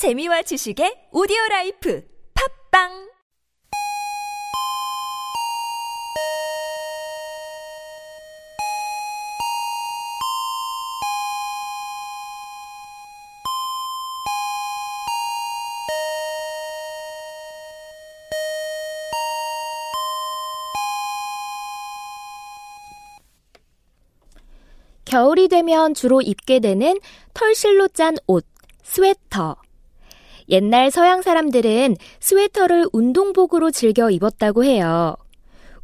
재미와 지식의 오디오 라이프 팝빵 겨울이 되면 주로 입게 되는 털실로 짠 옷, 스웨터. 옛날 서양 사람들은 스웨터를 운동복으로 즐겨 입었다고 해요.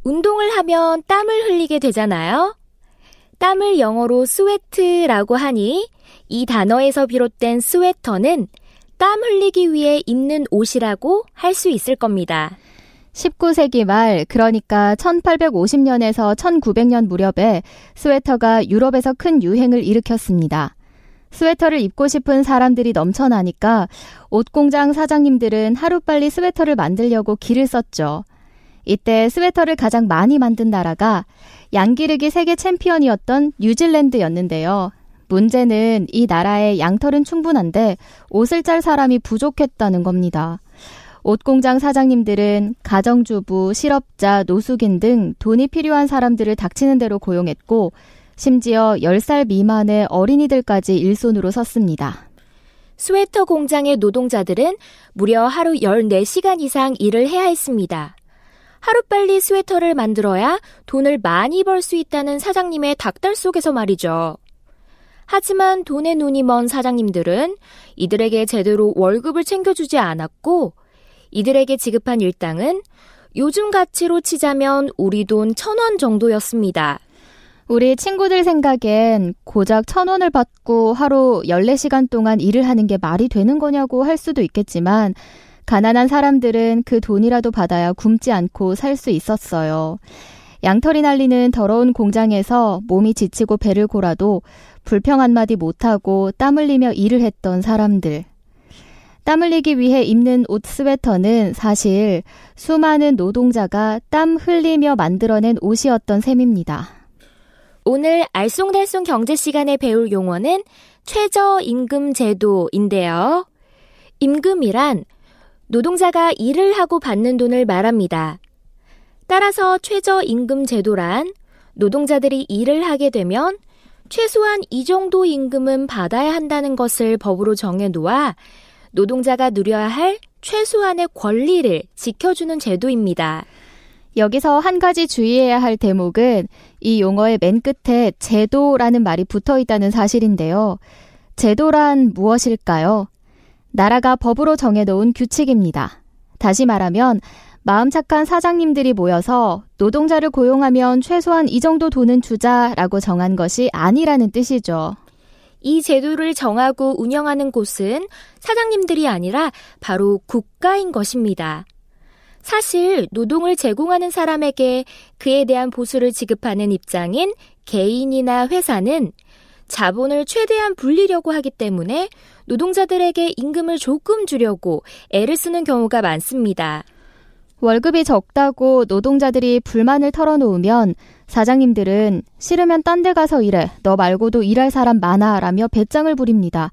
운동을 하면 땀을 흘리게 되잖아요. 땀을 영어로 sweat라고 하니 이 단어에서 비롯된 스웨터는 땀 흘리기 위해 입는 옷이라고 할 수 있을 겁니다. 19세기 말, 그러니까 1850년에서 1900년 무렵에 스웨터가 유럽에서 큰 유행을 일으켰습니다. 스웨터를 입고 싶은 사람들이 넘쳐나니까 옷 공장 사장님들은 하루빨리 스웨터를 만들려고 기를 썼죠. 이때 스웨터를 가장 많이 만든 나라가 양기르기 세계 챔피언이었던 뉴질랜드였는데요. 문제는 이 나라의 양털은 충분한데 옷을 짤 사람이 부족했다는 겁니다. 옷 공장 사장님들은 가정주부, 실업자, 노숙인 등 돈이 필요한 사람들을 닥치는 대로 고용했고 심지어 10살 미만의 어린이들까지 일손으로 섰습니다. 스웨터 공장의 노동자들은 무려 하루 14시간 이상 일을 해야 했습니다. 하루빨리 스웨터를 만들어야 돈을 많이 벌 수 있다는 사장님의 닭달 속에서 말이죠. 하지만 돈에 눈이 먼 사장님들은 이들에게 제대로 월급을 챙겨주지 않았고 이들에게 지급한 일당은 요즘 가치로 치자면 우리 돈 천 원 정도였습니다. 우리 친구들 생각엔 고작 천 원을 받고 하루 14시간 동안 일을 하는 게 말이 되는 거냐고 할 수도 있겠지만 가난한 사람들은 그 돈이라도 받아야 굶지 않고 살 수 있었어요. 양털이 날리는 더러운 공장에서 몸이 지치고 배를 골아도 불평 한마디 못하고 땀 흘리며 일을 했던 사람들. 땀 흘리기 위해 입는 옷 스웨터는 사실 수많은 노동자가 땀 흘리며 만들어낸 옷이었던 셈입니다. 오늘 알쏭달쏭 경제 시간에 배울 용어는 최저임금 제도인데요. 임금이란 노동자가 일을 하고 받는 돈을 말합니다. 따라서 최저임금 제도란 노동자들이 일을 하게 되면 최소한 이 정도 임금은 받아야 한다는 것을 법으로 정해놓아 노동자가 누려야 할 최소한의 권리를 지켜주는 제도입니다. 여기서 한 가지 주의해야 할 대목은 이 용어의 맨 끝에 제도라는 말이 붙어 있다는 사실인데요. 제도란 무엇일까요? 나라가 법으로 정해놓은 규칙입니다. 다시 말하면 마음 착한 사장님들이 모여서 노동자를 고용하면 최소한 이 정도 돈은 주자라고 정한 것이 아니라는 뜻이죠. 이 제도를 정하고 운영하는 곳은 사장님들이 아니라 바로 국가인 것입니다. 사실 노동을 제공하는 사람에게 그에 대한 보수를 지급하는 입장인 개인이나 회사는 자본을 최대한 불리려고 하기 때문에 노동자들에게 임금을 조금 주려고 애를 쓰는 경우가 많습니다. 월급이 적다고 노동자들이 불만을 털어놓으면 사장님들은 싫으면 딴 데 가서 일해. 너 말고도 일할 사람 많아. 라며 배짱을 부립니다.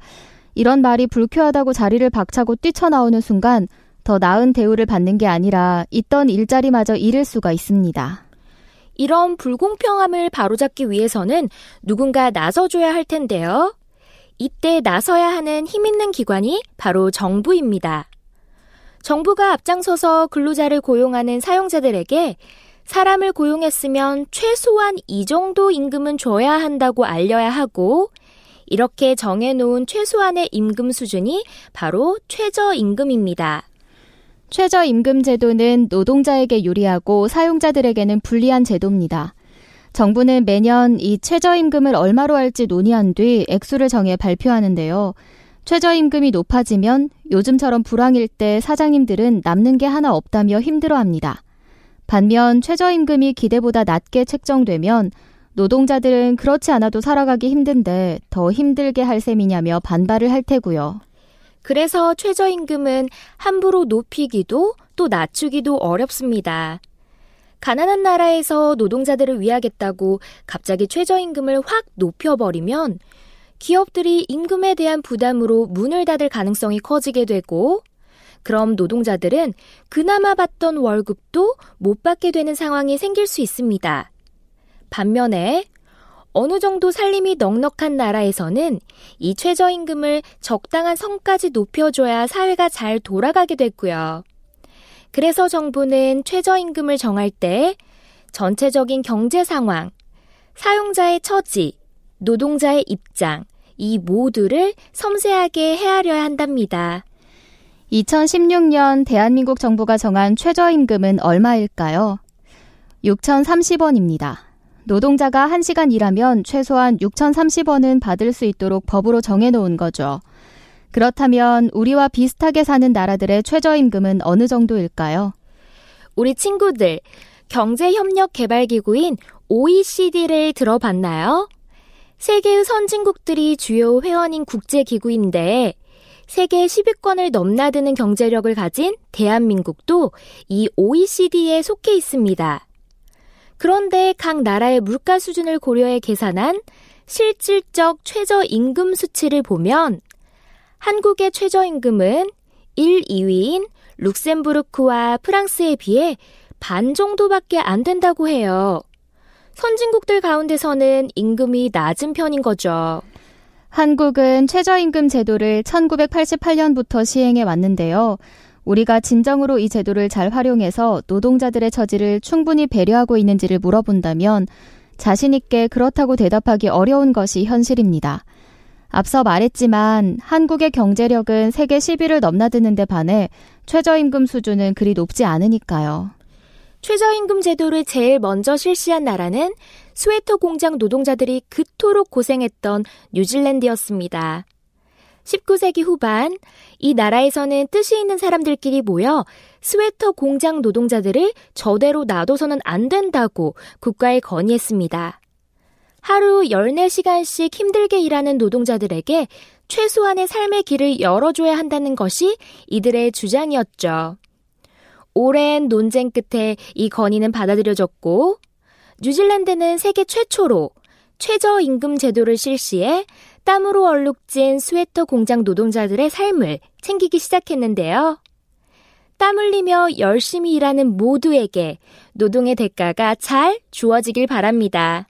이런 말이 불쾌하다고 자리를 박차고 뛰쳐나오는 순간 더 나은 대우를 받는 게 아니라 있던 일자리마저 잃을 수가 있습니다. 이런 불공평함을 바로잡기 위해서는 누군가 나서줘야 할 텐데요. 이때 나서야 하는 힘 있는 기관이 바로 정부입니다. 정부가 앞장서서 근로자를 고용하는 사용자들에게 사람을 고용했으면 최소한 이 정도 임금은 줘야 한다고 알려야 하고 이렇게 정해놓은 최소한의 임금 수준이 바로 최저임금입니다. 최저임금 제도는 노동자에게 유리하고 사용자들에게는 불리한 제도입니다. 정부는 매년 이 최저임금을 얼마로 할지 논의한 뒤 액수를 정해 발표하는데요. 최저임금이 높아지면 요즘처럼 불황일 때 사장님들은 남는 게 하나 없다며 힘들어합니다. 반면 최저임금이 기대보다 낮게 책정되면 노동자들은 그렇지 않아도 살아가기 힘든데 더 힘들게 할 셈이냐며 반발을 할 테고요. 그래서 최저임금은 함부로 높이기도 또 낮추기도 어렵습니다. 가난한 나라에서 노동자들을 위하겠다고 갑자기 최저임금을 확 높여버리면 기업들이 임금에 대한 부담으로 문을 닫을 가능성이 커지게 되고 그럼 노동자들은 그나마 받던 월급도 못 받게 되는 상황이 생길 수 있습니다. 반면에 어느 정도 살림이 넉넉한 나라에서는 이 최저임금을 적당한 선까지 높여줘야 사회가 잘 돌아가게 됐고요. 그래서 정부는 최저임금을 정할 때 전체적인 경제 상황, 사용자의 처지, 노동자의 입장, 이 모두를 섬세하게 헤아려야 한답니다. 2016년 대한민국 정부가 정한 최저임금은 얼마일까요? 6,030원입니다. 노동자가 1시간 일하면 최소한 6,030원은 받을 수 있도록 법으로 정해놓은 거죠. 그렇다면 우리와 비슷하게 사는 나라들의 최저임금은 어느 정도일까요? 우리 친구들, 경제협력개발기구인 OECD를 들어봤나요? 세계의 선진국들이 주요 회원인 국제기구인데 세계 10위권을 넘나드는 경제력을 가진 대한민국도 이 OECD에 속해 있습니다. 그런데 각 나라의 물가 수준을 고려해 계산한 실질적 최저임금 수치를 보면 한국의 최저임금은 1, 2위인 룩셈부르크와 프랑스에 비해 반 정도밖에 안 된다고 해요. 선진국들 가운데서는 임금이 낮은 편인 거죠. 한국은 최저임금 제도를 1988년부터 시행해 왔는데요. 우리가 진정으로 이 제도를 잘 활용해서 노동자들의 처지를 충분히 배려하고 있는지를 물어본다면 자신있게 그렇다고 대답하기 어려운 것이 현실입니다. 앞서 말했지만 한국의 경제력은 세계 10위를 넘나드는 데 반해 최저임금 수준은 그리 높지 않으니까요. 최저임금 제도를 제일 먼저 실시한 나라는 스웨터 공장 노동자들이 그토록 고생했던 뉴질랜드였습니다. 19세기 후반 이 나라에서는 뜻이 있는 사람들끼리 모여 스웨터 공장 노동자들을 저대로 놔둬서는 안 된다고 국가에 건의했습니다. 하루 14시간씩 힘들게 일하는 노동자들에게 최소한의 삶의 길을 열어줘야 한다는 것이 이들의 주장이었죠. 오랜 논쟁 끝에 이 건의는 받아들여졌고 뉴질랜드는 세계 최초로 최저임금 제도를 실시해 땀으로 얼룩진 스웨터 공장 노동자들의 삶을 챙기기 시작했는데요. 땀 흘리며 열심히 일하는 모두에게 노동의 대가가 잘 주어지길 바랍니다.